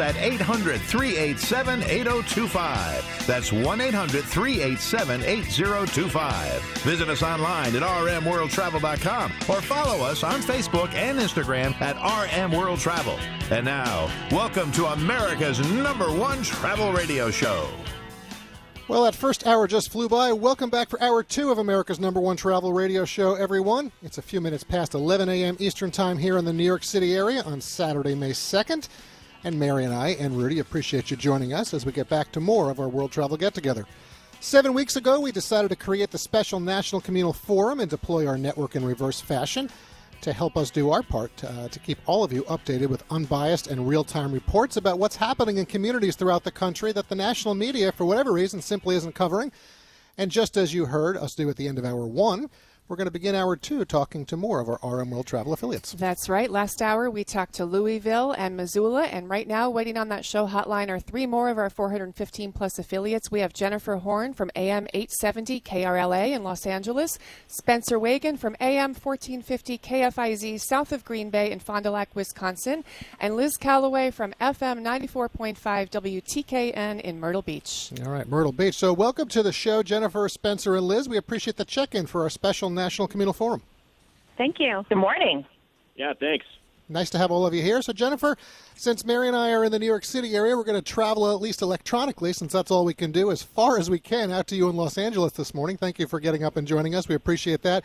At 800 387 8025. That's 1 800 387 8025. Visit us online at rmworldtravel.com or follow us on Facebook and Instagram at RM World And now, welcome to America's number one travel radio show. Well, that first hour just flew by. Welcome back for hour two of America's number one travel radio show, everyone. It's a few minutes past 11 a.m. Eastern Time here in the New York City area on Saturday, May 2nd. And Mary and I and Rudy appreciate you joining us as we get back to more of our World Travel Get Together. Seven weeks ago, we decided to create the special National Communal Forum and deploy our network in reverse fashion to help us do our part uh, to keep all of you updated with unbiased and real time reports about what's happening in communities throughout the country that the national media, for whatever reason, simply isn't covering. And just as you heard us do at the end of hour one, we're going to begin hour two talking to more of our RM World Travel affiliates. That's right. Last hour we talked to Louisville and Missoula, and right now waiting on that show hotline are three more of our 415 plus affiliates. We have Jennifer Horn from AM 870 KRLA in Los Angeles, Spencer Wagon from AM 1450 KFIZ south of Green Bay in Fond du Lac, Wisconsin, and Liz Calloway from FM 94.5 WTKN in Myrtle Beach. All right, Myrtle Beach. So, welcome to the show, Jennifer, Spencer, and Liz. We appreciate the check in for our special National Communal Forum. Thank you. Good morning. Yeah, thanks. Nice to have all of you here. So, Jennifer, since Mary and I are in the New York City area, we're going to travel at least electronically, since that's all we can do, as far as we can, out to you in Los Angeles this morning. Thank you for getting up and joining us. We appreciate that.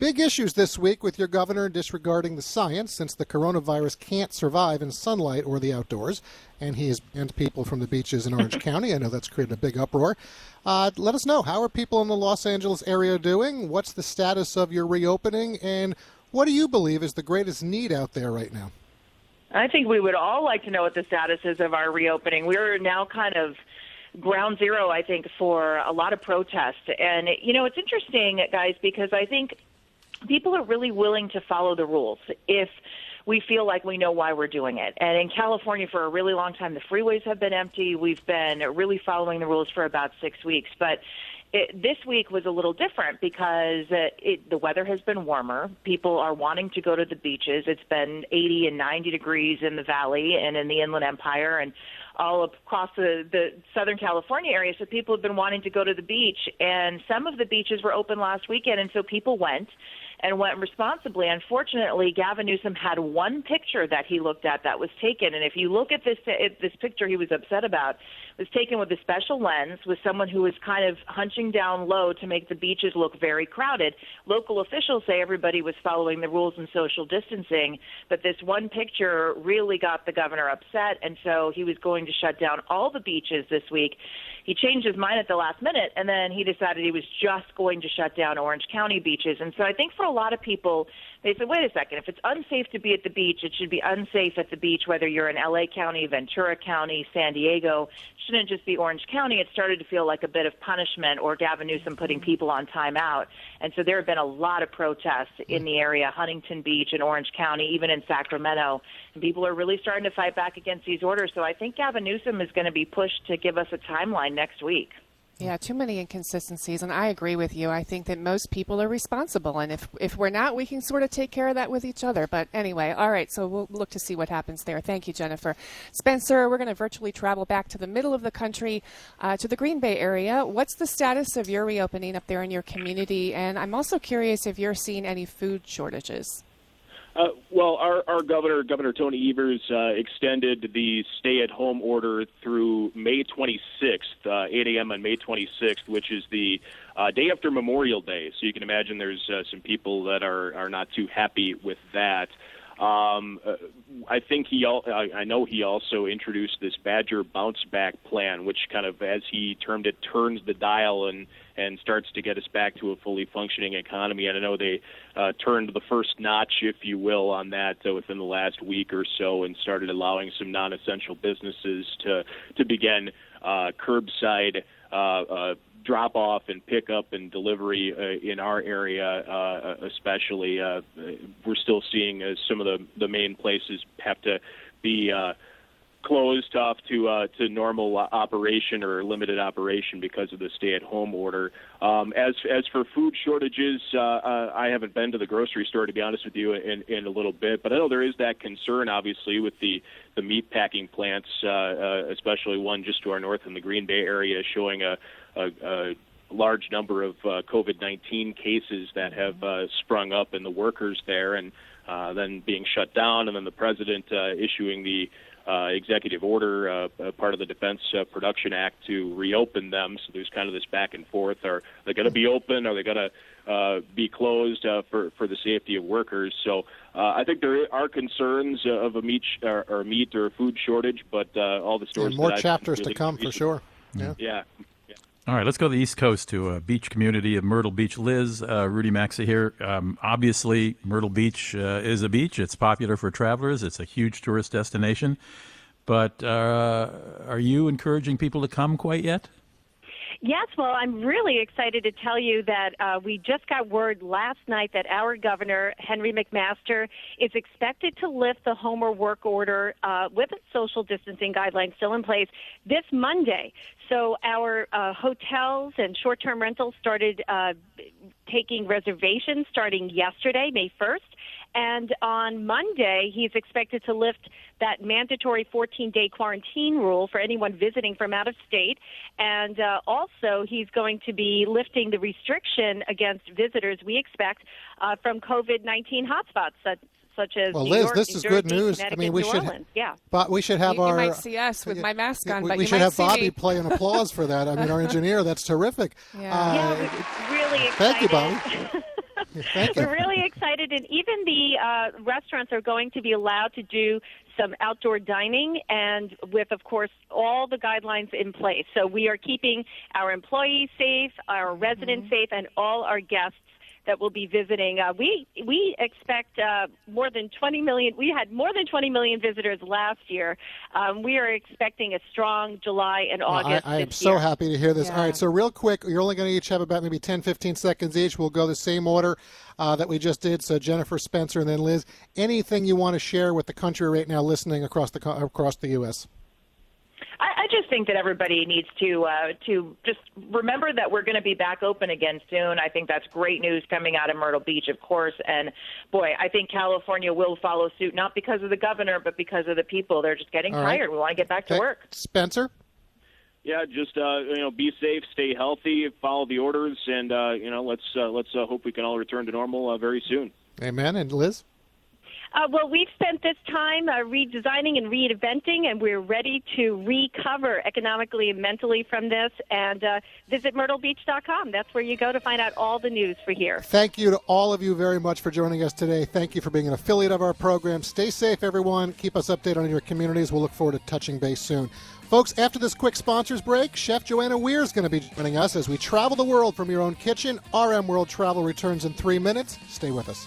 Big issues this week with your governor disregarding the science, since the coronavirus can't survive in sunlight or the outdoors, and he has banned people from the beaches in Orange County. I know that's created a big uproar. Uh, let us know how are people in the Los Angeles area doing? What's the status of your reopening, and what do you believe is the greatest need out there right now? I think we would all like to know what the status is of our reopening. We're now kind of ground zero, I think, for a lot of protest. And, you know, it's interesting, guys, because I think people are really willing to follow the rules if we feel like we know why we're doing it. And in California, for a really long time, the freeways have been empty. We've been really following the rules for about six weeks. But it, this week was a little different because uh, it, the weather has been warmer. People are wanting to go to the beaches. It's been 80 and 90 degrees in the valley and in the Inland Empire and all across the, the Southern California area. So people have been wanting to go to the beach, and some of the beaches were open last weekend, and so people went and went responsibly. Unfortunately, Gavin Newsom had one picture that he looked at that was taken, and if you look at this this picture he was upset about, was taken with a special lens with someone who was kind of hunching down low to make the beaches look very crowded. Local officials say everybody was following the rules and social distancing, but this one picture really got the governor upset, and so he was going to shut down all the beaches this week. He changed his mind at the last minute, and then he decided he was just going to shut down Orange County beaches. And so I think for a lot of people, they said, wait a second, if it's unsafe to be at the beach, it should be unsafe at the beach, whether you're in LA County, Ventura County, San Diego. It shouldn't just be Orange County. It started to feel like a bit of punishment or Gavin Newsom putting people on timeout. And so there have been a lot of protests in the area, Huntington Beach and Orange County, even in Sacramento. And people are really starting to fight back against these orders. So I think Gavin Newsom is going to be pushed to give us a timeline next week. Yeah, too many inconsistencies, and I agree with you. I think that most people are responsible, and if if we're not, we can sort of take care of that with each other. But anyway, all right. So we'll look to see what happens there. Thank you, Jennifer. Spencer, we're going to virtually travel back to the middle of the country, uh, to the Green Bay area. What's the status of your reopening up there in your community? And I'm also curious if you're seeing any food shortages. Uh, well, our, our governor, Governor Tony Evers, uh, extended the stay-at-home order through May 26th, uh, 8 a.m. on May 26th, which is the uh, day after Memorial Day. So you can imagine there's uh, some people that are are not too happy with that. Um, uh, I think he, I know he also introduced this Badger bounce back plan, which kind of, as he termed it, turns the dial and and starts to get us back to a fully functioning economy. And I know they uh, turned the first notch, if you will, on that uh, within the last week or so, and started allowing some non-essential businesses to to begin uh, curbside uh, uh, drop off and pickup and delivery uh, in our area, uh, especially. Uh, we're still seeing uh, some of the the main places have to be. Uh, closed off to uh, to normal operation or limited operation because of the stay-at-home order. Um, as as for food shortages, uh, uh, I haven't been to the grocery store to be honest with you in, in a little bit, but I know there is that concern, obviously, with the the meat packing plants, uh, uh, especially one just to our north in the Green Bay area, showing a, a, a large number of uh, COVID-19 cases that have uh, sprung up in the workers there, and uh, then being shut down, and then the president uh, issuing the uh, executive order, uh, part of the Defense uh, Production Act, to reopen them. So there's kind of this back and forth: are they going to be open? Are they going to uh, be closed uh, for for the safety of workers? So uh, I think there are concerns of a meat sh- or, or meat or food shortage, but uh, all the stores and more chapters really to come for sure. Yeah. Yeah. All right, let's go to the East Coast to a beach community of Myrtle Beach. Liz, uh, Rudy Maxa here. Um, obviously, Myrtle Beach uh, is a beach. It's popular for travelers. It's a huge tourist destination. But uh, are you encouraging people to come quite yet? Yes, well, I'm really excited to tell you that uh, we just got word last night that our governor, Henry McMaster, is expected to lift the home or work order uh, with social distancing guidelines still in place this Monday. So our uh, hotels and short term rentals started uh, taking reservations starting yesterday, May 1st. And on Monday, he's expected to lift that mandatory 14 day quarantine rule for anyone visiting from out of state. And uh, also, he's going to be lifting the restriction against visitors, we expect, uh, from COVID 19 hotspots. Such as well, New Liz, York, this New is Jersey, good news. I mean, we New should, Orleans. yeah. but we should have you, our. you might see us with my mask on, we, but we you should might have see Bobby me. play an applause for that. I mean, our engineer, that's terrific. Yeah. Uh, yeah, we're really excited. Thank you, Bobby. Thank you. We're really excited, and even the uh, restaurants are going to be allowed to do some outdoor dining, and with, of course, all the guidelines in place. So we are keeping our employees safe, our residents Mm-hmm. safe, and all our guests that will be visiting. Uh, we we expect uh, more than 20 million. We had more than 20 million visitors last year. Um, we are expecting a strong July and Well, August. I, I am this so year. happy to hear this. All Yeah. right, so real quick, you're only going to each have about maybe 10, 15 seconds each. We'll go the same order uh, that we just did. So Jennifer, Spencer, and then Liz. Anything you want to share with the country right now, listening across the across the U.S. I, I just think that everybody needs to uh, to just remember that we're going to be back open again soon. I think that's great news coming out of Myrtle Beach, of course. And boy, I think California will follow suit, not because of the governor, but because of the people. They're just getting All right. tired. We want to get back to work. Spencer. Yeah, just uh, you know, be safe, stay healthy, follow the orders, and uh, you know, let's uh, let's uh, hope we can all return to normal uh, very soon. Amen. And Liz. Uh, well, we've spent this time uh, redesigning and reinventing, and we're ready to recover economically and mentally from this. And uh, visit myrtlebeach.com. That's where you go to find out all the news for here. Thank you to all of you very much for joining us today. Thank you for being an affiliate of our program. Stay safe, everyone. Keep us updated on your communities. We'll look forward to touching base soon. Folks, after this quick sponsors break, Chef Joanne Weir is going to be joining us as we travel the world from your own kitchen. RM World Travel returns in three minutes. Stay with us.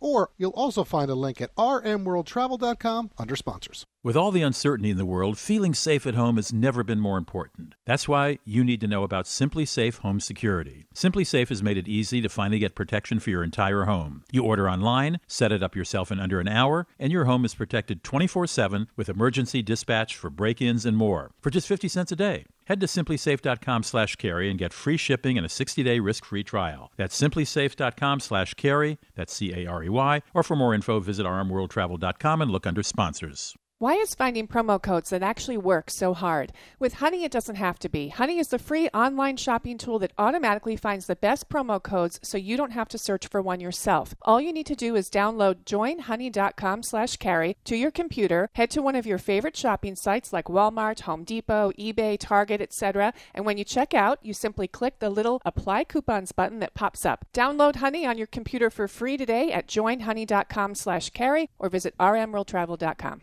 or you'll also find a link at rmworldtravel.com under sponsors. With all the uncertainty in the world, feeling safe at home has never been more important. That's why you need to know about SimpliSafe Home Security. SimpliSafe has made it easy to finally get protection for your entire home. You order online, set it up yourself in under an hour, and your home is protected 24/7 with emergency dispatch for break-ins and more for just 50 cents a day. Head to simplisafe.com/carey and get free shipping and a 60-day risk-free trial. That's simplisafe.com/carey. That's C A R E Y. Or for more info, visit rmworldtravel.com and look under sponsors. Why is finding promo codes that actually work so hard? With Honey, it doesn't have to be. Honey is the free online shopping tool that automatically finds the best promo codes so you don't have to search for one yourself. All you need to do is download joinhoney.com slash carey to your computer, head to one of your favorite shopping sites like Walmart, Home Depot, eBay, Target, etc. And when you check out, you simply click the little apply coupons button that pops up. Download Honey on your computer for free today at joinhoney.com slash carey or visit rmworldtravel.com.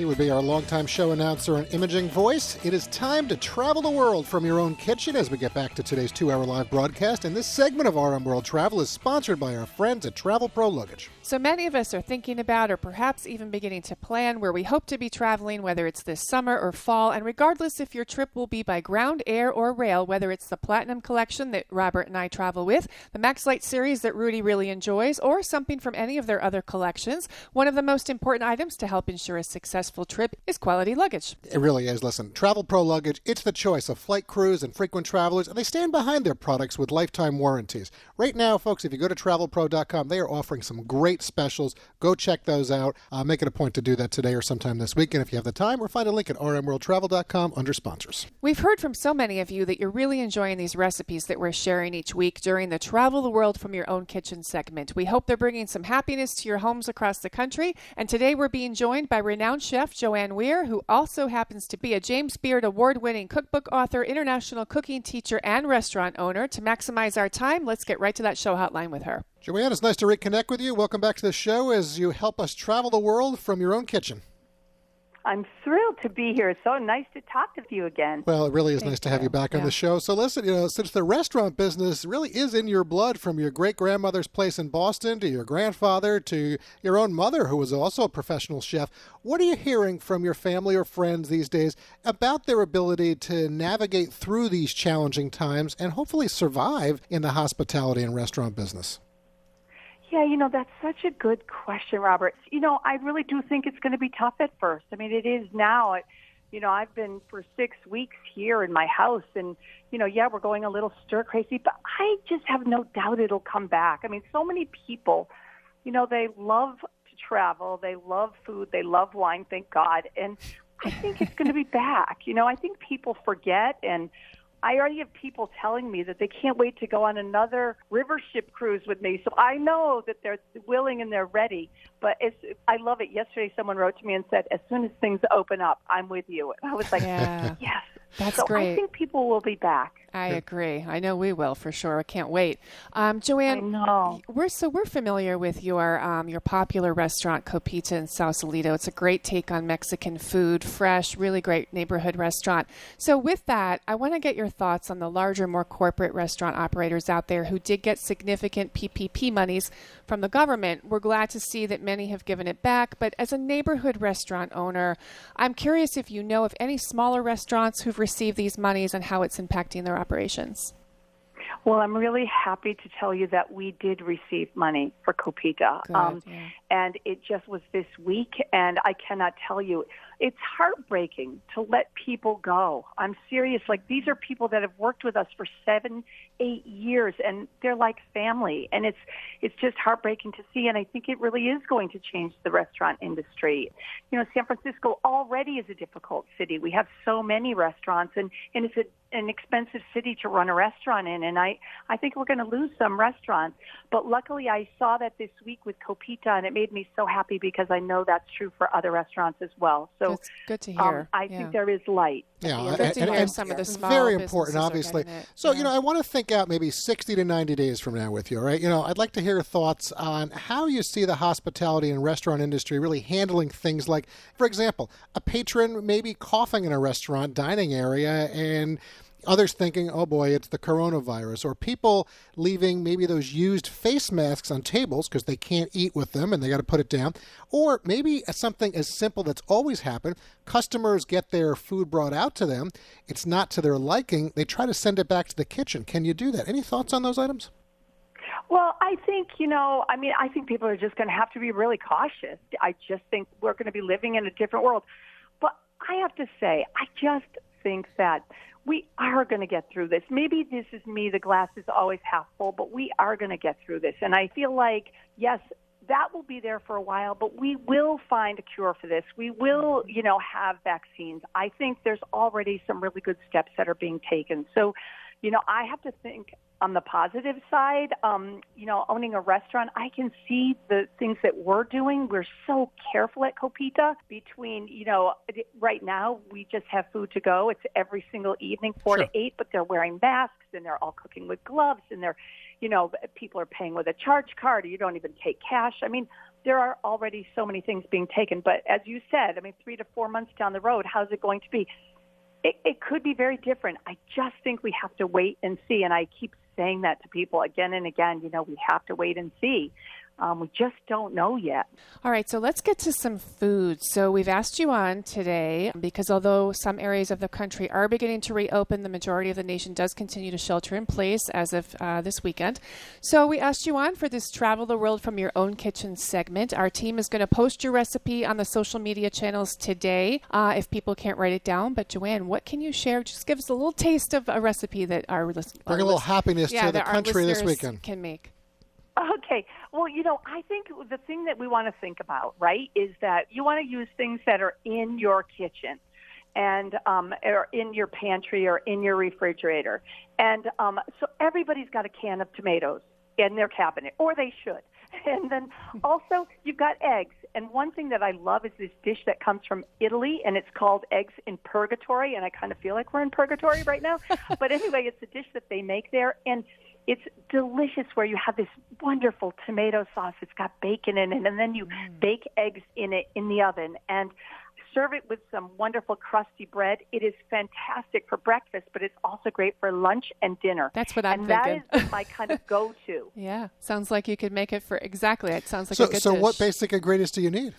He would be our longtime show announcer and imaging voice. It is time to travel the world from your own kitchen as we get back to today's two hour live broadcast. And this segment of RM World Travel is sponsored by our friends at Travel Pro Luggage. So many of us are thinking about or perhaps even beginning to plan where we hope to be traveling, whether it's this summer or fall. And regardless if your trip will be by ground, air, or rail, whether it's the Platinum Collection that Robert and I travel with, the Max Light series that Rudy really enjoys, or something from any of their other collections, one of the most important items to help ensure a successful trip is quality luggage. It really is. Listen, Travel Pro Luggage, it's the choice of flight crews and frequent travelers, and they stand behind their products with lifetime warranties. Right now, folks, if you go to travelpro.com, they are offering some great specials. Go check those out. Uh, make it a point to do that today or sometime this week. And if you have the time, or find a link at rmworldtravel.com under sponsors. We've heard from so many of you that you're really enjoying these recipes that we're sharing each week during the Travel the World from Your Own Kitchen segment. We hope they're bringing some happiness to your homes across the country. And today we're being joined by renowned chef Joanne Weir, who also happens to be a James Beard award winning cookbook author, international cooking teacher, and restaurant owner. To maximize our time, let's get right to that show hotline with her. Joanne, it's nice to reconnect with you. Welcome back to the show as you help us travel the world from your own kitchen. I'm thrilled to be here. It's so nice to talk with you again. Well, it really is Thank nice to have you. you back on the show. So, listen, you know, since the restaurant business really is in your blood from your great grandmother's place in Boston to your grandfather to your own mother, who was also a professional chef, what are you hearing from your family or friends these days about their ability to navigate through these challenging times and hopefully survive in the hospitality and restaurant business? Yeah, you know, that's such a good question, Robert. You know, I really do think it's going to be tough at first. I mean, it is now. It, you know, I've been for six weeks here in my house, and, you know, yeah, we're going a little stir crazy, but I just have no doubt it'll come back. I mean, so many people, you know, they love to travel, they love food, they love wine, thank God. And I think it's going to be back. You know, I think people forget and I already have people telling me that they can't wait to go on another river ship cruise with me. So I know that they're willing and they're ready. But it's, I love it. Yesterday, someone wrote to me and said, "As soon as things open up, I'm with you." And I was like, Yeah. "Yes." That's so great. I think people will be back. I agree. I know we will for sure. I can't wait. Um, Joanne, I know. we're so we're familiar with your um, your popular restaurant Copita in Sausalito. It's a great take on Mexican food, fresh, really great neighborhood restaurant. So with that, I want to get your thoughts on the larger, more corporate restaurant operators out there who did get significant PPP monies from the government. We're glad to see that many have given it back, but as a neighborhood restaurant owner, I'm curious if you know of any smaller restaurants who've received these monies and how it's impacting their operations. Well, I'm really happy to tell you that we did receive money for Copita. Good, um, yeah. And it just was this week, and I cannot tell you. It's heartbreaking to let people go. I'm serious. Like, these are people that have worked with us for seven, eight years, and they're like family. And it's, it's just heartbreaking to see. And I think it really is going to change the restaurant industry. You know, San Francisco already is a difficult city. We have so many restaurants, and, and it's a an expensive city to run a restaurant in, and I I think we're going to lose some restaurants. But luckily, I saw that this week with Copita, and it made me so happy because I know that's true for other restaurants as well. So That's good to um, hear. I Yeah. think there is light. Yeah, Good to and- hear and- some of the small very important, obviously. getting it. So you know, I want to think out maybe sixty to ninety days from now with you. all Right? You know, I'd like to hear your thoughts on how you see the hospitality and restaurant industry really handling things like, for example, a patron maybe coughing in a restaurant dining area and. Others thinking, oh boy, it's the coronavirus, or people leaving maybe those used face masks on tables because they can't eat with them and they got to put it down, or maybe something as simple that's always happened customers get their food brought out to them, it's not to their liking, they try to send it back to the kitchen. Can you do that? Any thoughts on those items? Well, I think, you know, I mean, I think people are just going to have to be really cautious. I just think we're going to be living in a different world. But I have to say, I just think that we are going to get through this. Maybe this is me, the glass is always half full, but we are going to get through this. And I feel like, yes, that will be there for a while, but we will find a cure for this. We will, you know, have vaccines. I think there's already some really good steps that are being taken. So, you know, I have to think on the positive side, um, you know, owning a restaurant, I can see the things that we're doing. We're so careful at Copita between, you know, right now we just have food to go. It's every single evening, four Sure. to eight, but they're wearing masks and they're all cooking with gloves and they're, you know, people are paying with a charge card or you don't even take cash. I mean, there are already so many things being taken. But as you said, I mean, three to four months down the road, how's it going to be? It, it could be very different. I just think we have to wait and see. And I keep saying that to people again and again. You know, we have to wait and see. Um, we just don't know yet. All right, so let's get to some food. So we've asked you on today because although some areas of the country are beginning to reopen, the majority of the nation does continue to shelter in place as of uh, this weekend. So we asked you on for this Travel the World from Your Own Kitchen segment. Our team is going to post your recipe on the social media channels today uh, if people can't write it down. But Joanne, what can you share? Just give us a little taste of a recipe that our listeners Bring a little happiness yeah, to the country this weekend. Can make. Okay. Well, you know, I think the thing that we want to think about, right, is that you want to use things that are in your kitchen and um, or in your pantry or in your refrigerator. And um, so everybody's got a can of tomatoes in their cabinet, or they should. And then also you've got eggs. And one thing that I love is this dish that comes from Italy, and it's called eggs in purgatory. And I kind of feel like we're in purgatory right now. but anyway, it's a dish that they make there, and it's delicious. Where you have this wonderful tomato sauce. It's got bacon in it, and then you mm. bake eggs in it in the oven and serve it with some wonderful crusty bread. It is fantastic for breakfast, but it's also great for lunch and dinner. That's what I'm and thinking. that is my kind of go-to. Yeah, sounds like you could make it for exactly. It sounds like so, a good so dish. what basic ingredients do you need?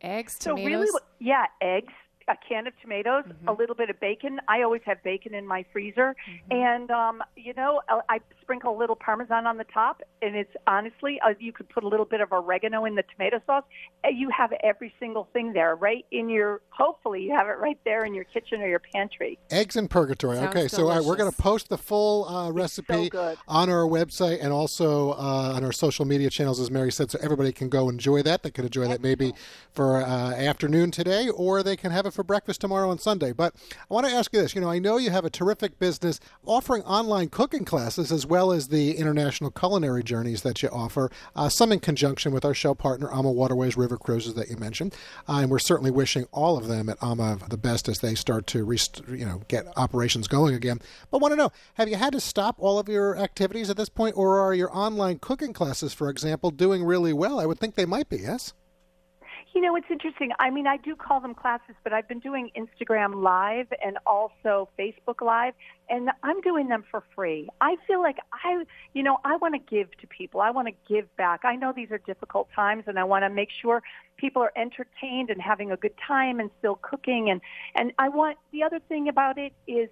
Eggs, So tomatoes. really, yeah, eggs, a can of tomatoes, a little bit of bacon. I always have bacon in my freezer, and um, you know, I, I sprinkle a little parmesan on the top. And it's honestly, uh, you could put a little bit of oregano in the tomato sauce. And you have every single thing there, right in your. Hopefully, you have it right there in your kitchen or your pantry. Eggs in purgatory. Sounds okay, so all right, we're going to post the full uh, recipe good. on our website and also uh, on our social media channels, as Mary said, so everybody can go enjoy that. They can enjoy that maybe for uh, afternoon today, or they can have for breakfast tomorrow and Sunday. But I want to ask you this: you know, I know you have a terrific business offering online cooking classes as well as the international culinary journeys that you offer. Uh, some in conjunction with our show partner, Ama Waterways River Cruises, that you mentioned, uh, and we're certainly wishing all of them at Ama the best as they start to rest- you know get operations going again. But want to know, have you had to stop all of your activities at this point, or are your online cooking classes, for example, doing really well? I would think they might be. Yes. You know, it's interesting. I mean, I do call them classes, but I've been doing Instagram Live and also Facebook Live, and I'm doing them for free. I feel like I, you know, I want to give to people. I want to give back. I know these are difficult times, and I want to make sure people are entertained and having a good time and still cooking. And and I want the other thing about it is.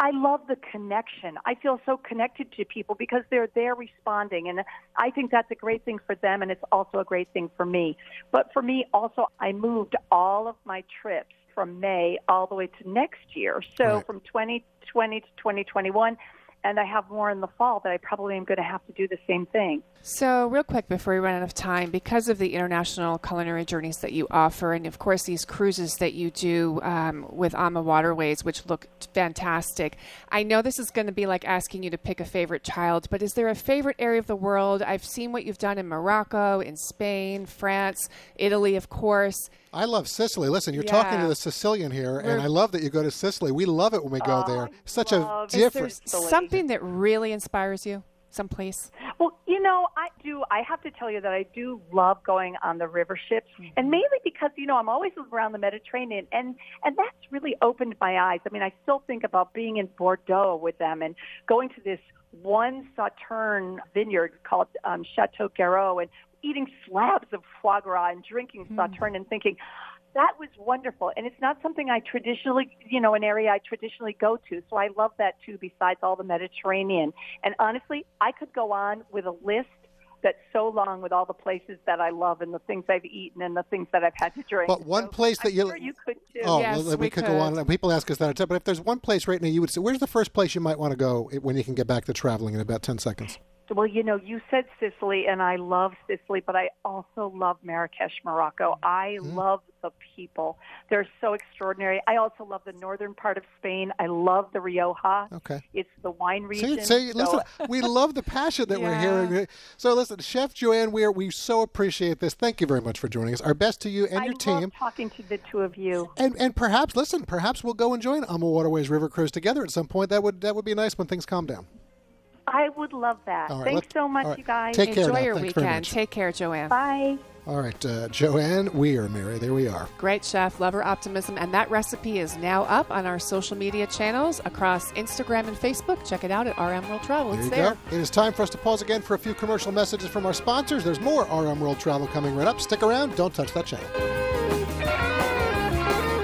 I love the connection. I feel so connected to people because they're there responding. And I think that's a great thing for them, and it's also a great thing for me. But for me, also, I moved all of my trips from May all the way to next year. So Right. from 2020 to 2021, and I have more in the fall that I probably am going to have to do the same thing. So, real quick before we run out of time, because of the international culinary journeys that you offer, and of course these cruises that you do um, with AMA Waterways, which look fantastic, I know this is going to be like asking you to pick a favorite child, but is there a favorite area of the world? I've seen what you've done in Morocco, in Spain, France, Italy, of course. I love Sicily. Listen, you're Yeah. talking to the Sicilian here, and I love that you go to Sicily. We love it when we go Oh, there. I Such a love different. Sicily. Something that really inspires you, someplace. Well, you know, I do. I have to tell you that I do love going on the river ships, and mainly because you know I'm always around the Mediterranean, and and that's really opened my eyes. I mean, I still think about being in Bordeaux with them and going to this one Sauterne vineyard called um, Chateau Guiraud and eating slabs of foie gras and drinking hmm. Sauterne and thinking. That was wonderful, and it's not something I traditionally, you know, an area I traditionally go to. So I love that too. Besides all the Mediterranean, and honestly, I could go on with a list that's so long with all the places that I love and the things I've eaten and the things that I've had to drink. But one So place that I'm you- sure you could too. Oh, Yes, well, we, we could, go on. and People ask us that all the time. But if there's one place right now, you would say, where's the first place you might want to go when you can get back to traveling in about 10 seconds? Well, you know, you said Sicily, and I love Sicily, but I also love Marrakesh, Morocco. I Mm-hmm. love the people; they're so extraordinary. I also love the northern part of Spain. I love the Rioja. Okay. It's the wine region. See, see, so- listen, we love the passion that we're hearing. So, listen, Chef Joanne Weir, we so appreciate this. Thank you very much for joining us. Our best to you and I your love team. talking to the two of you. And and perhaps, listen, perhaps we'll go and join Ama Waterways River Cruise together at some point. That would that would be nice when things calm down. I would love that. All right, Thanks let's- so much, all right. you guys. Take care Enjoy now. your Thanks very weekend. much. Take care, Joanne. Bye. All right, uh, Joanne Weir, Mary, there we are. Great chef, lover optimism, and that recipe is now up on our social media channels across Instagram and Facebook. Check it out at RM World Travel. There It's you there. go. It is time for us to pause again for a few commercial messages from our sponsors. There's more RM World Travel coming right up. Stick around. Don't touch that channel.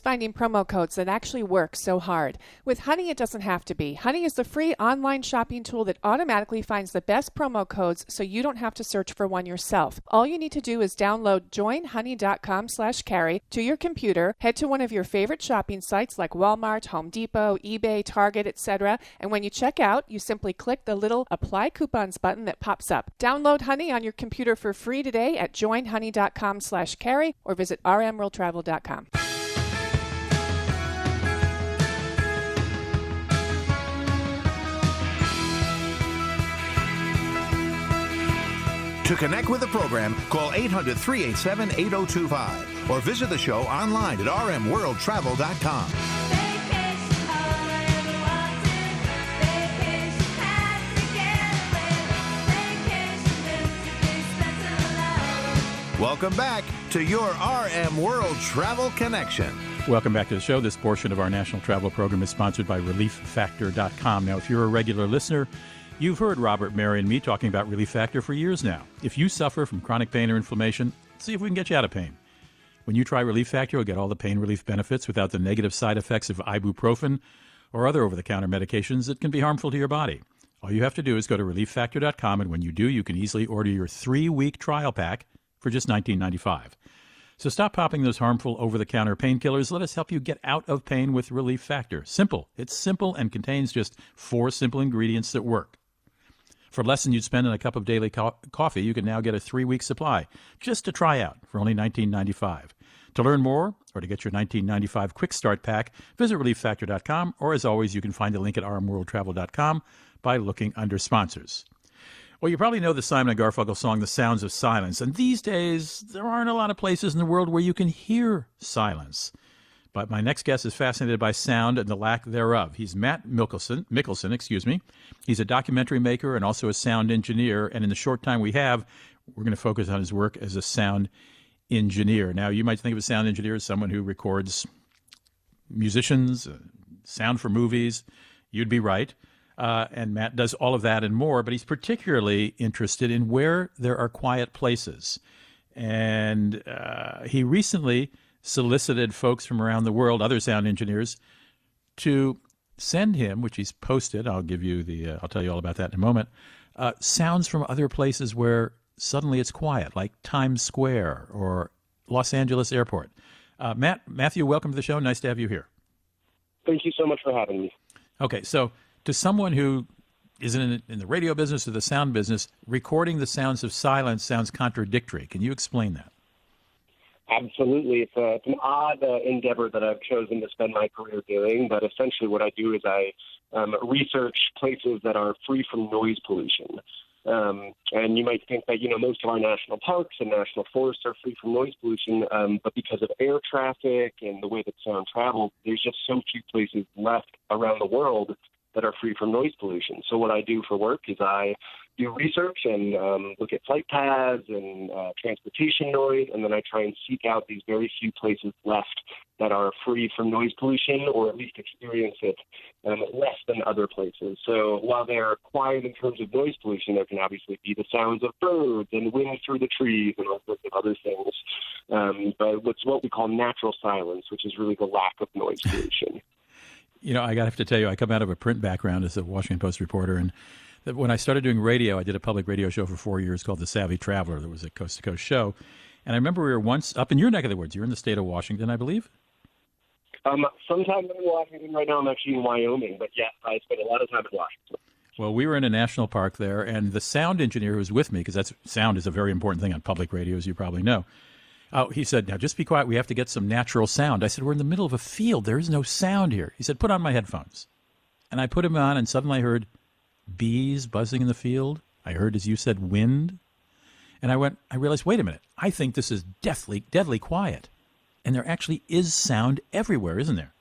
finding promo codes that actually work so hard? With Honey, it doesn't have to be. Honey is the free online shopping tool that automatically finds the best promo codes so you don't have to search for one yourself. All you need to do is download joinhoney.com slash carey to your computer, head to one of your favorite shopping sites like Walmart, Home Depot, eBay, Target, etc. And when you check out, you simply click the little apply coupons button that pops up. Download Honey on your computer for free today at joinhoney.com slash carey or visit rmworldtravel.com. To connect with the program, call 800 387 8025 or visit the show online at rmworldtravel.com. Welcome back to your RM World Travel Connection. Welcome back to the show. This portion of our national travel program is sponsored by ReliefFactor.com. Now, if you're a regular listener, you've heard Robert, Mary, and me talking about Relief Factor for years now. If you suffer from chronic pain or inflammation, see if we can get you out of pain. When you try Relief Factor, you'll get all the pain relief benefits without the negative side effects of ibuprofen or other over the counter medications that can be harmful to your body. All you have to do is go to relieffactor.com, and when you do, you can easily order your three week trial pack for just $19.95. So stop popping those harmful over the counter painkillers. Let us help you get out of pain with Relief Factor. Simple. It's simple and contains just four simple ingredients that work. For less than you'd spend on a cup of daily co- coffee, you can now get a three week supply just to try out for only $19.95. To learn more or to get your $19.95 quick start pack, visit relieffactor.com, or as always, you can find the link at rmworldtravel.com by looking under sponsors. Well, you probably know the Simon and Garfunkel song, The Sounds of Silence. And these days, there aren't a lot of places in the world where you can hear silence. But my next guest is fascinated by sound and the lack thereof. He's Matt Mikkelsen, Mikkelsen, excuse me. He's a documentary maker and also a sound engineer. And in the short time we have, we're going to focus on his work as a sound engineer. Now, you might think of a sound engineer as someone who records musicians, uh, sound for movies. You'd be right. Uh, and Matt does all of that and more, but he's particularly interested in where there are quiet places. And uh, he recently solicited folks from around the world, other sound engineers, to send him, which he's posted. I'll give you the, uh, I'll tell you all about that in a moment. Uh, sounds from other places where suddenly it's quiet, like Times Square or Los Angeles Airport. Uh, Matt, Matthew, welcome to the show. Nice to have you here. Thank you so much for having me. Okay, so to someone who is in, in the radio business or the sound business, recording the sounds of silence sounds contradictory. Can you explain that? Absolutely. It's, a, it's an odd uh, endeavor that I've chosen to spend my career doing, but essentially what I do is I um, research places that are free from noise pollution. Um, and you might think that, you know, most of our national parks and national forests are free from noise pollution, um, but because of air traffic and the way that sound travels, there's just so few places left around the world that are free from noise pollution. So what I do for work is I do research and um, look at flight paths and uh, transportation noise, and then I try and seek out these very few places left that are free from noise pollution or at least experience it um, less than other places. So while they're quiet in terms of noise pollution, there can obviously be the sounds of birds and wind through the trees and all sorts of other things. Um, but what's what we call natural silence, which is really the lack of noise pollution. You know, I got to have to tell you, I come out of a print background as a Washington Post reporter, and when I started doing radio, I did a public radio show for four years called The Savvy Traveler. That was a coast to coast show. And I remember we were once up in your neck of the woods. You're in the state of Washington, I believe. Um, sometimes I'm in Washington. Right now, I'm actually in Wyoming. But yeah, I spent a lot of time in Washington. Well, we were in a national park there, and the sound engineer who was with me, because that's sound is a very important thing on public radio, as you probably know. Oh, he said, "Now just be quiet. We have to get some natural sound." I said, "We're in the middle of a field. There is no sound here." He said, "Put on my headphones," and I put them on, and suddenly I heard bees buzzing in the field. I heard, as you said, wind, and I went. I realized, wait a minute. I think this is deathly, deadly quiet, and there actually is sound everywhere, isn't there?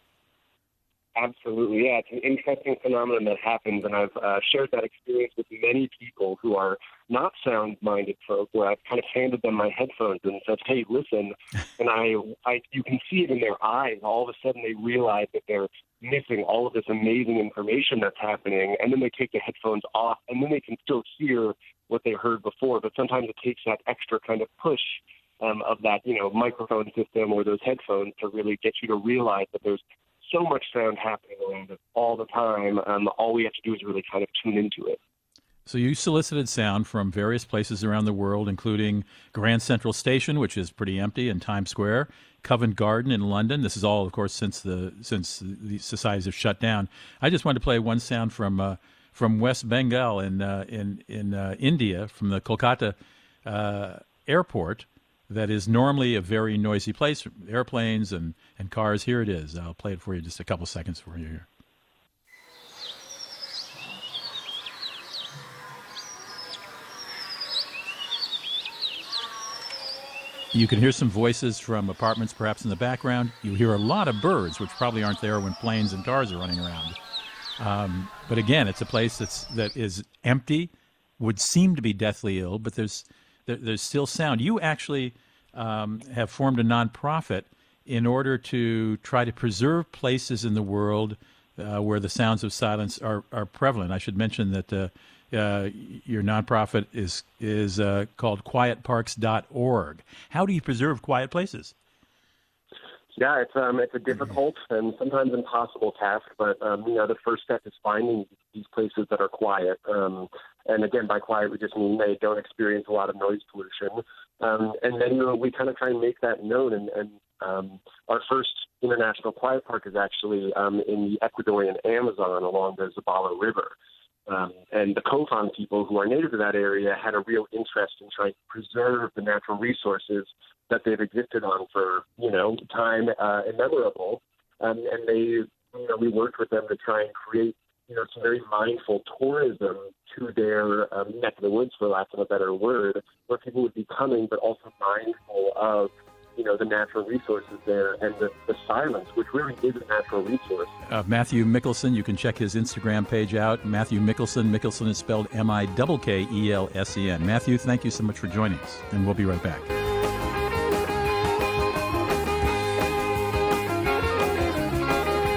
Absolutely, yeah. It's an interesting phenomenon that happens, and I've uh, shared that experience with many people who are not sound-minded folk, where I've kind of handed them my headphones and said, "Hey, listen," and I, I, you can see it in their eyes. All of a sudden, they realize that they're missing all of this amazing information that's happening, and then they take the headphones off, and then they can still hear what they heard before. But sometimes it takes that extra kind of push um, of that, you know, microphone system or those headphones to really get you to realize that there's so much sound happening around us all the time. Um, all we have to do is really kind of tune into it. So you solicited sound from various places around the world, including Grand Central Station, which is pretty empty, and Times Square, Covent Garden in London. This is all, of course, since the since the societies have shut down. I just wanted to play one sound from uh, from West Bengal in uh, in in uh, India, from the Kolkata uh, airport, that is normally a very noisy place, airplanes and, and cars. Here it is. I'll play it for you just a couple seconds for you here. You can hear some voices from apartments perhaps in the background. You hear a lot of birds, which probably aren't there when planes and cars are running around. Um, but again, it's a place that's that is empty, would seem to be deathly ill, but there's there, there's still sound. You actually um, have formed a nonprofit in order to try to preserve places in the world uh, where the sounds of silence are, are prevalent. I should mention that uh, uh, your nonprofit is is uh, called QuietParks.org. How do you preserve quiet places? Yeah, it's um, it's a difficult and sometimes impossible task, but um, you know the first step is finding these places that are quiet. Um, and again, by quiet, we just mean they don't experience a lot of noise pollution. Um, and then we kind of try and make that known. And, and um, our first international quiet park is actually um, in the Ecuadorian Amazon along the Zabalo River. Um, and the Kofan people who are native to that area had a real interest in trying to preserve the natural resources that they've existed on for, you know, time uh, immemorable. Um, and they, you know, we worked with them to try and create, you know, some very mindful tourism to their um, neck of the woods, for lack of a better word, where people would be coming, but also mindful of you know the natural resources there and the, the silence, which really is a natural resource. Uh, Matthew Mikkelsen, you can check his Instagram page out. Matthew Mickelson. Mikkelsen is spelled M I K K E L S E N. Matthew, thank you so much for joining us, and we'll be right back.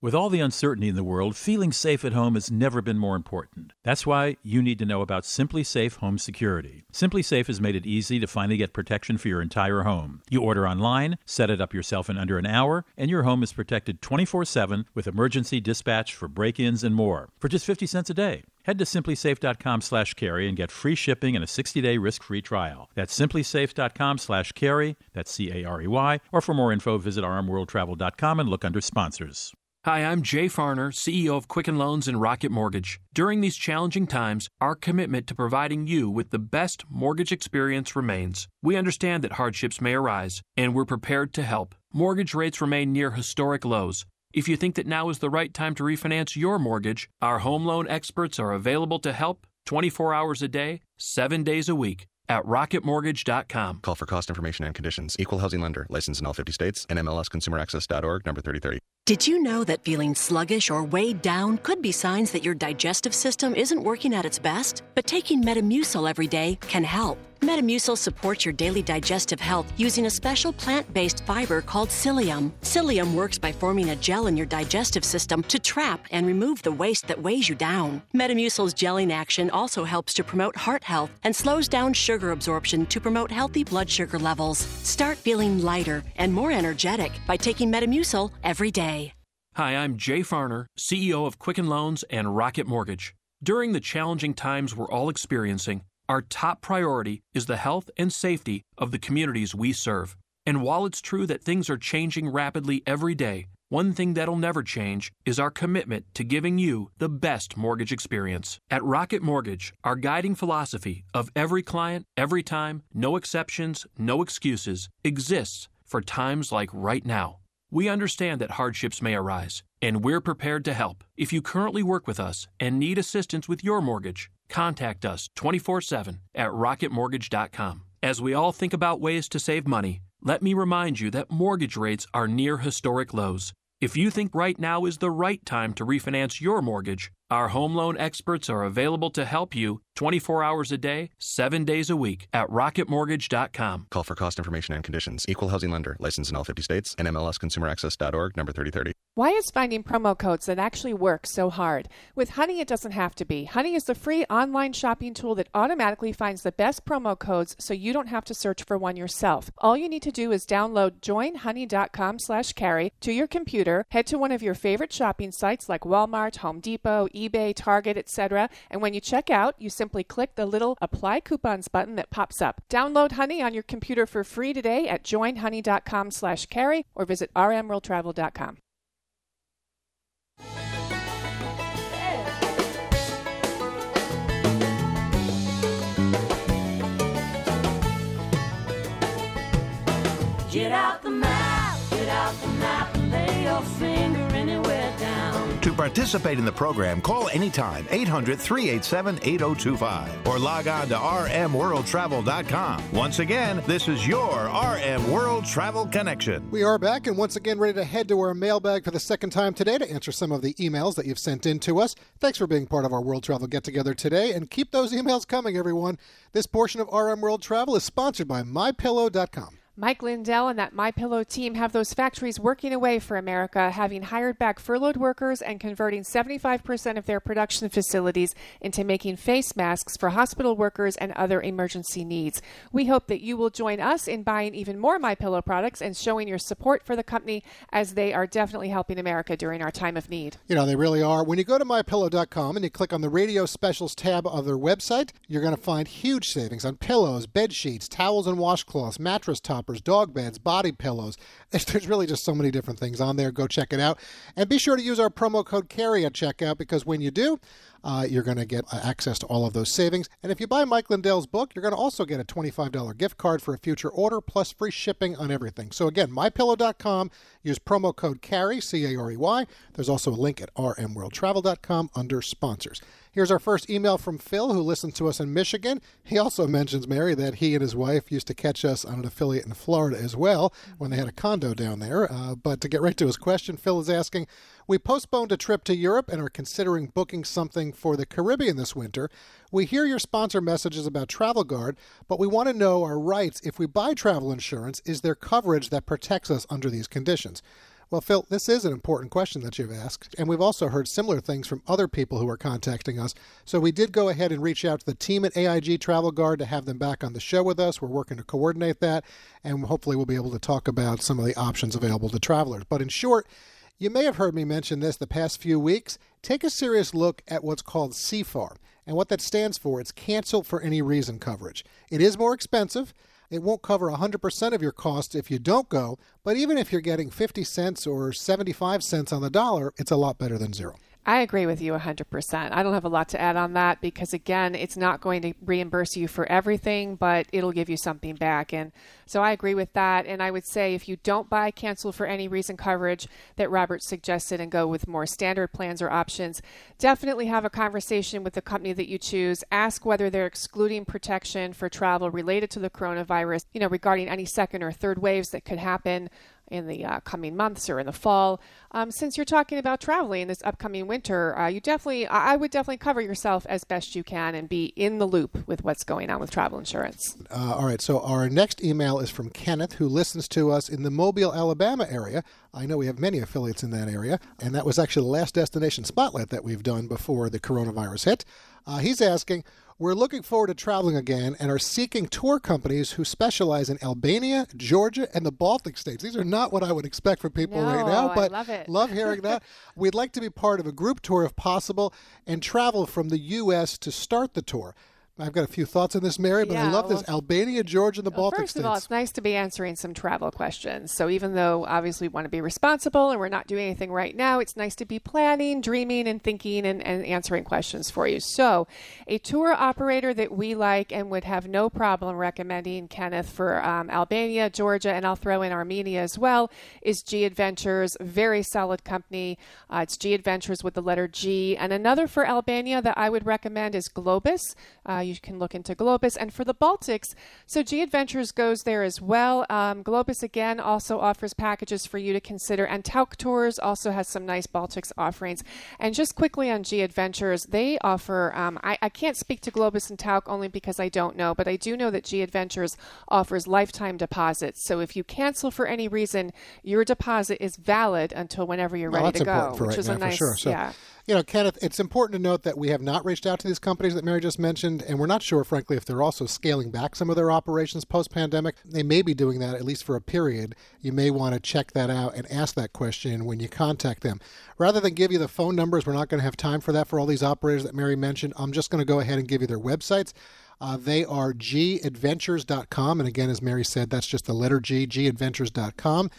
With all the uncertainty in the world, feeling safe at home has never been more important. That's why you need to know about SimpliSafe Home Security. SimpliSafe has made it easy to finally get protection for your entire home. You order online, set it up yourself in under an hour, and your home is protected 24/7 with emergency dispatch for break-ins and more for just 50 cents a day. Head to simplisafe.com/carey and get free shipping and a 60-day risk-free trial. That's simplisafe.com/carey. That's C A R E Y. Or for more info, visit rmworldtravel.com and look under sponsors. Hi, I'm Jay Farner, CEO of Quicken Loans and Rocket Mortgage. During these challenging times, our commitment to providing you with the best mortgage experience remains. We understand that hardships may arise, and we're prepared to help. Mortgage rates remain near historic lows. If you think that now is the right time to refinance your mortgage, our home loan experts are available to help 24 hours a day, 7 days a week at rocketmortgage.com. Call for cost information and conditions. Equal housing lender. License in all 50 states. NMLSconsumeraccess.org. Number 3030. Did you know that feeling sluggish or weighed down could be signs that your digestive system isn't working at its best? But taking Metamucil every day can help. Metamucil supports your daily digestive health using a special plant based fiber called psyllium. Psyllium works by forming a gel in your digestive system to trap and remove the waste that weighs you down. Metamucil's gelling action also helps to promote heart health and slows down sugar absorption to promote healthy blood sugar levels. Start feeling lighter and more energetic by taking Metamucil every day. Hi, I'm Jay Farner, CEO of Quicken Loans and Rocket Mortgage. During the challenging times we're all experiencing, our top priority is the health and safety of the communities we serve. And while it's true that things are changing rapidly every day, one thing that'll never change is our commitment to giving you the best mortgage experience. At Rocket Mortgage, our guiding philosophy of every client, every time, no exceptions, no excuses exists for times like right now. We understand that hardships may arise, and we're prepared to help. If you currently work with us and need assistance with your mortgage, contact us 24 7 at rocketmortgage.com. As we all think about ways to save money, let me remind you that mortgage rates are near historic lows. If you think right now is the right time to refinance your mortgage, our home loan experts are available to help you 24 hours a day, 7 days a week at rocketmortgage.com. Call for cost information and conditions. Equal housing lender. License in all 50 states. And NMLSconsumeraccess.org. Number 3030. Why is finding promo codes that actually work so hard? With Honey, it doesn't have to be. Honey is the free online shopping tool that automatically finds the best promo codes so you don't have to search for one yourself. All you need to do is download joinhoney.com slash carey to your computer, head to one of your favorite shopping sites like Walmart, Home Depot, eBay, Target, etc. And when you check out, you simply click the little apply coupons button that pops up. Download Honey on your computer for free today at joinhoney.com slash carey or visit rmworldtravel.com. Get out the map, get out the map, and lay your finger participate in the program, call anytime 800 387 8025 or log on to rmworldtravel.com. Once again, this is your RM World Travel Connection. We are back and once again ready to head to our mailbag for the second time today to answer some of the emails that you've sent in to us. Thanks for being part of our World Travel Get Together today and keep those emails coming, everyone. This portion of RM World Travel is sponsored by MyPillow.com. Mike Lindell and that My Pillow team have those factories working away for America, having hired back furloughed workers and converting 75% of their production facilities into making face masks for hospital workers and other emergency needs. We hope that you will join us in buying even more My Pillow products and showing your support for the company as they are definitely helping America during our time of need. You know, they really are. When you go to mypillow.com and you click on the radio specials tab of their website, you're going to find huge savings on pillows, bed sheets, towels and washcloths, mattress toppers, dog beds, body pillows. There's really just so many different things on there. Go check it out. And be sure to use our promo code CAREY at checkout because when you do, uh, you're going to get access to all of those savings. And if you buy Mike Lindell's book, you're going to also get a $25 gift card for a future order plus free shipping on everything. So again, mypillow.com, use promo code CAREY, C A R E Y. There's also a link at rmworldtravel.com under sponsors. Here's our first email from Phil, who listens to us in Michigan. He also mentions, Mary, that he and his wife used to catch us on an affiliate in Florida as well when they had a condo down there. Uh, but to get right to his question, Phil is asking, We postponed a trip to Europe and are considering booking something for the Caribbean this winter. We hear your sponsor messages about Travel Guard, but we want to know our rights. If we buy travel insurance, is there coverage that protects us under these conditions? Well, Phil, this is an important question that you've asked, and we've also heard similar things from other people who are contacting us. So we did go ahead and reach out to the team at AIG Travel Guard to have them back on the show with us. We're working to coordinate that, and hopefully we'll be able to talk about some of the options available to travelers. But in short, you may have heard me mention this the past few weeks. Take a serious look at what's called CFAR. And what that stands for, it's cancel for any reason coverage. It is more expensive. It won't cover 100% of your costs if you don't go, but even if you're getting 50 cents or 75 cents on the dollar, it's a lot better than zero. I agree with you 100%. I don't have a lot to add on that because, again, it's not going to reimburse you for everything, but it'll give you something back. And so I agree with that. And I would say if you don't buy cancel for any reason coverage that Robert suggested and go with more standard plans or options, definitely have a conversation with the company that you choose. Ask whether they're excluding protection for travel related to the coronavirus, you know, regarding any second or third waves that could happen in the uh, coming months or in the fall. Um, since you're talking about traveling this upcoming winter, uh, you definitely, I would definitely cover yourself as best you can and be in the loop with what's going on with travel insurance. Uh, all right, so our next email is from Kenneth, who listens to us in the Mobile, Alabama area. I know we have many affiliates in that area, and that was actually the last destination spotlight that we've done before the coronavirus hit. Uh, he's asking, we're looking forward to traveling again and are seeking tour companies who specialize in Albania, Georgia, and the Baltic states. These are not what I would expect from people right now, No, I but love it. love hearing that. We'd like to be part of a group tour if possible and travel from the U.S. to start the tour. I've got a few thoughts on this, Mary, but I Yeah, love this Albania, Georgia, and the Well, Baltic first states. of all, it's nice to be answering some travel questions. So even though obviously we want to be responsible and we're not doing anything right now, it's nice to be planning, dreaming, and thinking and, and answering questions for you. So a tour operator that we like and would have no problem recommending Kenneth for um, Albania, Georgia, and I'll throw in Armenia as well is G Adventures. Very solid company. Uh, it's G Adventures with the letter G. And another for Albania that I would recommend is Globus. Uh, you can look into Globus. And for the Baltics, so G Adventures goes there as well. Um, Globus, again, also offers packages for you to consider. And Tauck Tours also has some nice Baltics offerings. And just quickly on G Adventures, they offer, um, I, I can't speak to Globus and Tauck only because I don't know, but I do know that G Adventures offers lifetime deposits. So if you cancel for any reason, your deposit is valid until whenever you're ready to go, which right is now, a nice, for sure. So, yeah. You know, Kenneth, it's important to note that we have not reached out to these companies that Mary just mentioned, and we're not sure, frankly, if they're also scaling back some of their operations post pandemic. They may be doing that at least for a period. You may want to check that out and ask that question when you contact them. Rather than give you the phone numbers, we're not going to have time for that for all these operators that Mary mentioned. I'm just going to go ahead and give you their websites. Uh, they are gadventures.com. And again, as Mary said, that's just the letter G, gadventures.com.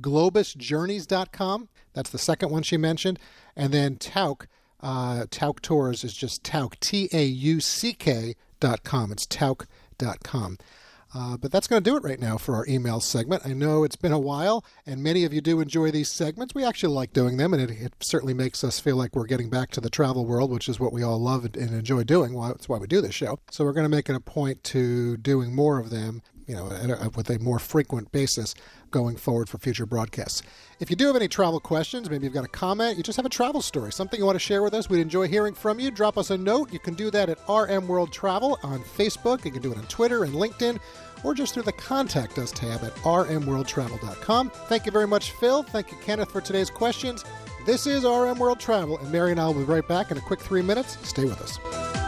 globusjourneys.com. That's the second one she mentioned. And then Tauck, uh, Tauck Tours is just Tauck, T A U C K dot com. It's Tauck dot com. Uh, but that's going to do it right now for our email segment. I know it's been a while, and many of you do enjoy these segments. We actually like doing them, and it, it certainly makes us feel like we're getting back to the travel world, which is what we all love and enjoy doing. That's why we do this show. So we're going to make it a point to doing more of them, you know, with a more frequent basis going forward for future broadcasts. If you do have any travel questions, maybe you've got a comment, you just have a travel story, something you want to share with us, we'd enjoy hearing from you. Drop us a note. You can do that at RM World Travel on Facebook. You can do it on Twitter and LinkedIn, or just through the Contact Us tab at rmworldtravel.com. Thank you very much, Phil. Thank you, Kenneth, for today's questions. This is RM World Travel, and Mary and I will be right back in a quick three minutes. Stay with us.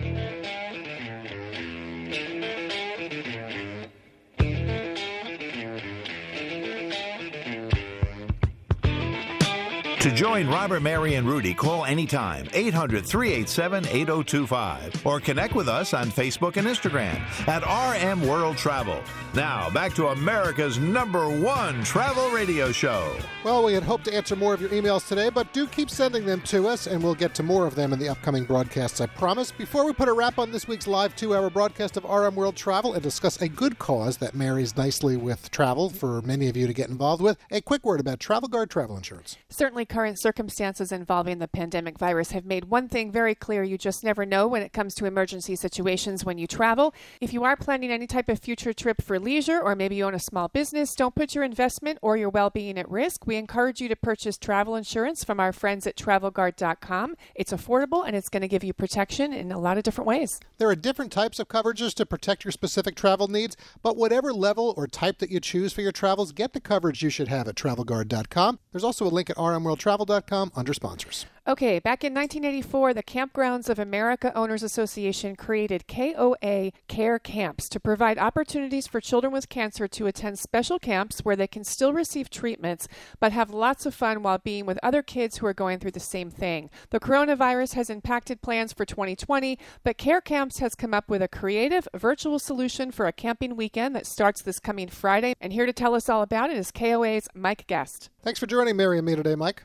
To join Robert, Mary, and Rudy, call anytime 800 387 8025 or connect with us on Facebook and Instagram at RM World Travel. Now, back to America's number one travel radio show. Well, we had hoped to answer more of your emails today, but do keep sending them to us, and we'll get to more of them in the upcoming broadcasts, I promise. Before we put a wrap on this week's live two hour broadcast of RM World Travel and discuss a good cause that marries nicely with travel for many of you to get involved with, a quick word about Travel Guard travel insurance. Certainly, current circumstances involving the pandemic virus have made one thing very clear you just never know when it comes to emergency situations when you travel. If you are planning any type of future trip for leisure, or maybe you own a small business, don't put your investment or your well being at risk. We encourage you to purchase travel insurance from our friends at travelguard.com. It's affordable and it's going to give you protection in a lot of different ways. There are different types of coverages to protect your specific travel needs, but whatever level or type that you choose for your travels, get the coverage you should have at travelguard.com. There's also a link at rmworldtravel.com under sponsors. Okay, back in 1984, the Kampgrounds of America Owners Association created KOA Care Camps to provide opportunities for children with cancer to attend special camps where they can still receive treatments but have lots of fun while being with other kids who are going through the same thing. The coronavirus has impacted plans for 2020, but Care Camps has come up with a creative virtual solution for a camping weekend that starts this coming Friday. And here to tell us all about it is KOA's Mike Gast. Thanks for joining Mary and me today, Mike.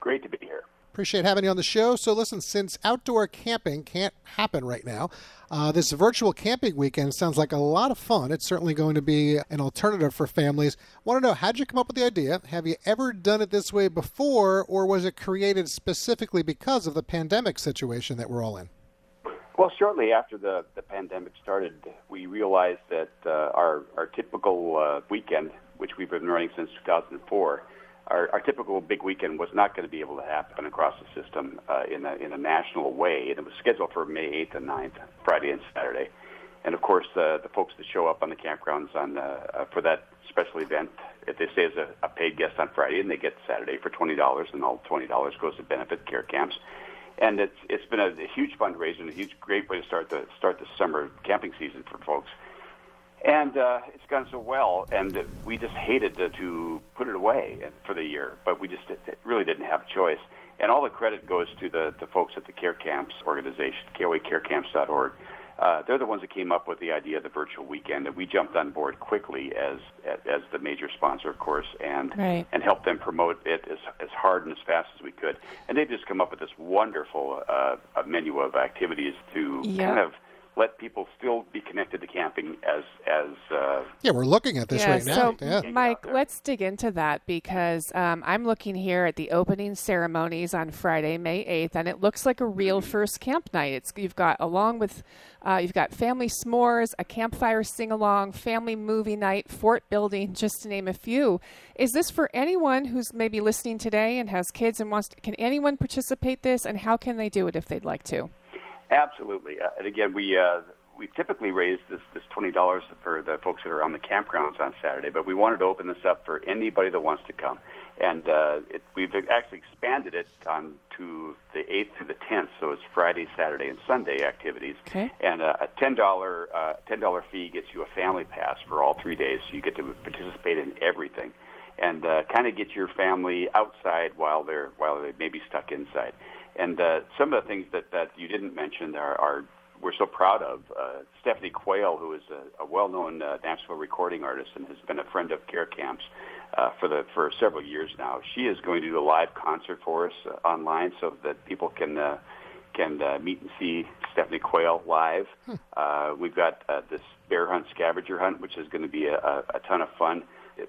Great to be here. Appreciate having you on the show. So, listen, since outdoor camping can't happen right now, uh, this virtual camping weekend sounds like a lot of fun. It's certainly going to be an alternative for families. Want to know how'd you come up with the idea? Have you ever done it this way before, or was it created specifically because of the pandemic situation that we're all in? Well, shortly after the, the pandemic started, we realized that uh, our, our typical uh, weekend, which we've been running since 2004, our, our typical big weekend was not going to be able to happen across the system uh, in, a, in a national way. And it was scheduled for May 8th and 9th, Friday and Saturday. And of course, uh, the folks that show up on the campgrounds on uh, uh, for that special event, if they stay as a, a paid guest on Friday, and they get Saturday for twenty dollars, and all twenty dollars goes to benefit care camps. And it's it's been a, a huge fundraiser and a huge great way to start the start the summer camping season for folks. And uh, it's gone so well, and we just hated to, to put it away for the year, but we just it really didn't have a choice. And all the credit goes to the, the folks at the Care Camps organization, KOACareCamps.org. Uh, they're the ones that came up with the idea of the virtual weekend, and we jumped on board quickly as as the major sponsor, of course, and Right. and helped them promote it as as hard and as fast as we could. And they've just come up with this wonderful uh, menu of activities to Yeah. kind of let people still be connected to camping as as uh, Yeah, we're looking at this yeah, right now. So, yeah. Mike, let's dig into that because um, I'm looking here at the opening ceremonies on Friday, May 8th, and it looks like a real first camp night. It's you've got along with uh, you've got family s'mores, a campfire sing along, family movie night, fort building, just to name a few. Is this for anyone who's maybe listening today and has kids and wants? To, can anyone participate this, and how can they do it if they'd like to? Absolutely. Uh, and again, we uh, we typically raise this this twenty dollars for the folks that are on the campgrounds on Saturday, but we wanted to open this up for anybody that wants to come, and uh, it, we've actually expanded it on to the eighth through the tenth, so it's Friday, Saturday, and Sunday activities. Okay. And uh, a ten dollar uh, ten dollar fee gets you a family pass for all three days, so you get to participate in everything, and uh, kind of get your family outside while they're while they may be stuck inside. And uh, some of the things that, that you didn't mention are, are we're so proud of. Uh, Stephanie Quayle, who is a, a well-known uh, Nashville recording artist and has been a friend of Care Camps uh, for the for several years now. She is going to do a live concert for us uh, online so that people can uh, can uh, meet and see Stephanie Quayle live. Uh, we've got uh, this bear hunt scavenger hunt, which is going to be a, a, a ton of fun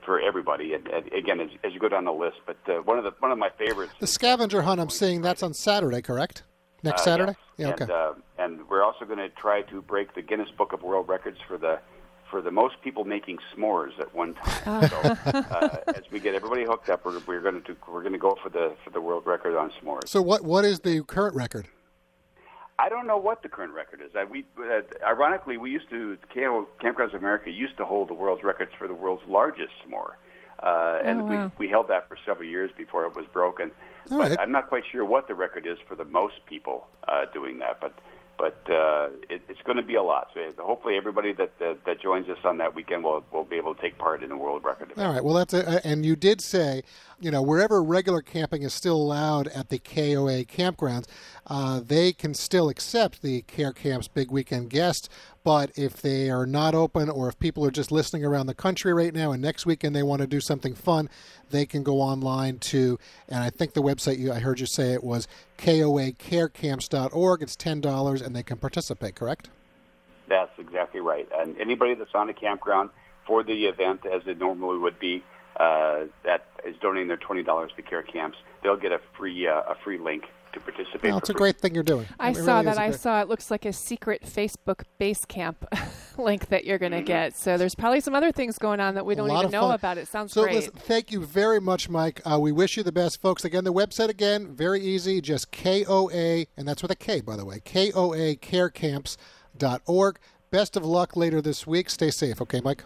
for everybody. And, and again, as, as you go down the list, but uh, one of the one of my favorites The scavenger hunt I'm seeing that's on Saturday, correct? Next uh, Saturday? yes. Yeah, okay. And, uh, and we're also going to try to break the Guinness Book of World Records for the for the most people making s'mores at one time. so, uh, as we get everybody hooked up, we're, we're going to we're going to go for the for the world record on s'mores. So what what is the current record? I don't know what the current record is. I, we uh, ironically we used to KO Kampgrounds of America used to hold the world's records for the world's largest s'more. Uh, and Oh, wow. we, we held that for several years before it was broken. All but right. I'm not quite sure what the record is for the most people uh, doing that. But but uh, it, it's going to be a lot. So hopefully everybody that, that that joins us on that weekend will will be able to take part in the world record. Event. All right. Well, that's a, and you did say, you know, wherever regular camping is still allowed at the KOA campgrounds, uh, they can still accept the Care Camps Big Weekend guests. But if they are not open, or if people are just listening around the country right now, and next weekend they want to do something fun, they can go online to, and I think the website you I heard you say it was koacarecamps.org. It's ten dollars, and they can participate. Correct? That's exactly right. And anybody that's on a campground for the event, as it normally would be, uh, that is donating their twenty dollars to care camps, they'll get a free uh, a free link to participate. Well, it's a free. great thing you're doing. I It saw really that. is a I great- saw it looks like a secret Facebook base camp link that you're Mm-hmm. going to get. So there's probably some other things going on that we A don't even know fun. about. It sounds so great. listen, thank you very much, Mike. Uh, we wish you the best, folks. Again, the website again, very easy, just KOA, and that's with a K, by the way, KOA carecamps.org. Best of luck later this week. Stay safe, okay, Mike?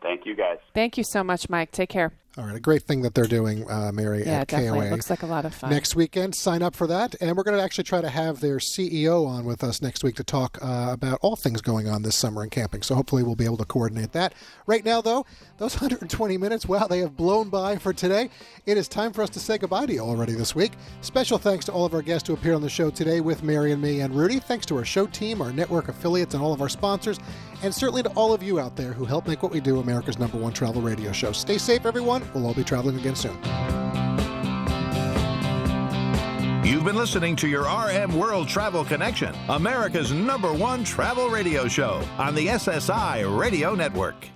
Thank you, guys. Thank you so much, Mike. Take care. All right, a great thing that they're doing, uh, Mary, Yeah, at definitely. KOA. It looks like a lot of fun. Next weekend, sign up for that. And we're going to actually try to have their CEO on with us next week to talk uh, about all things going on this summer in camping. So hopefully we'll be able to coordinate that. Right now, though, those 120 minutes, wow, they have blown by for today. It is time for us to say goodbye to you already this week. Special thanks to all of our guests who appeared on the show today with Mary and me and Rudy. Thanks to our show team, our network affiliates, and all of our sponsors. And certainly to all of you out there who help make what we do America's number one travel radio show. Stay safe, everyone. We'll all be traveling again soon. You've been listening to your RM World Travel Connection, America's number one travel radio show on the SSI Radio Network.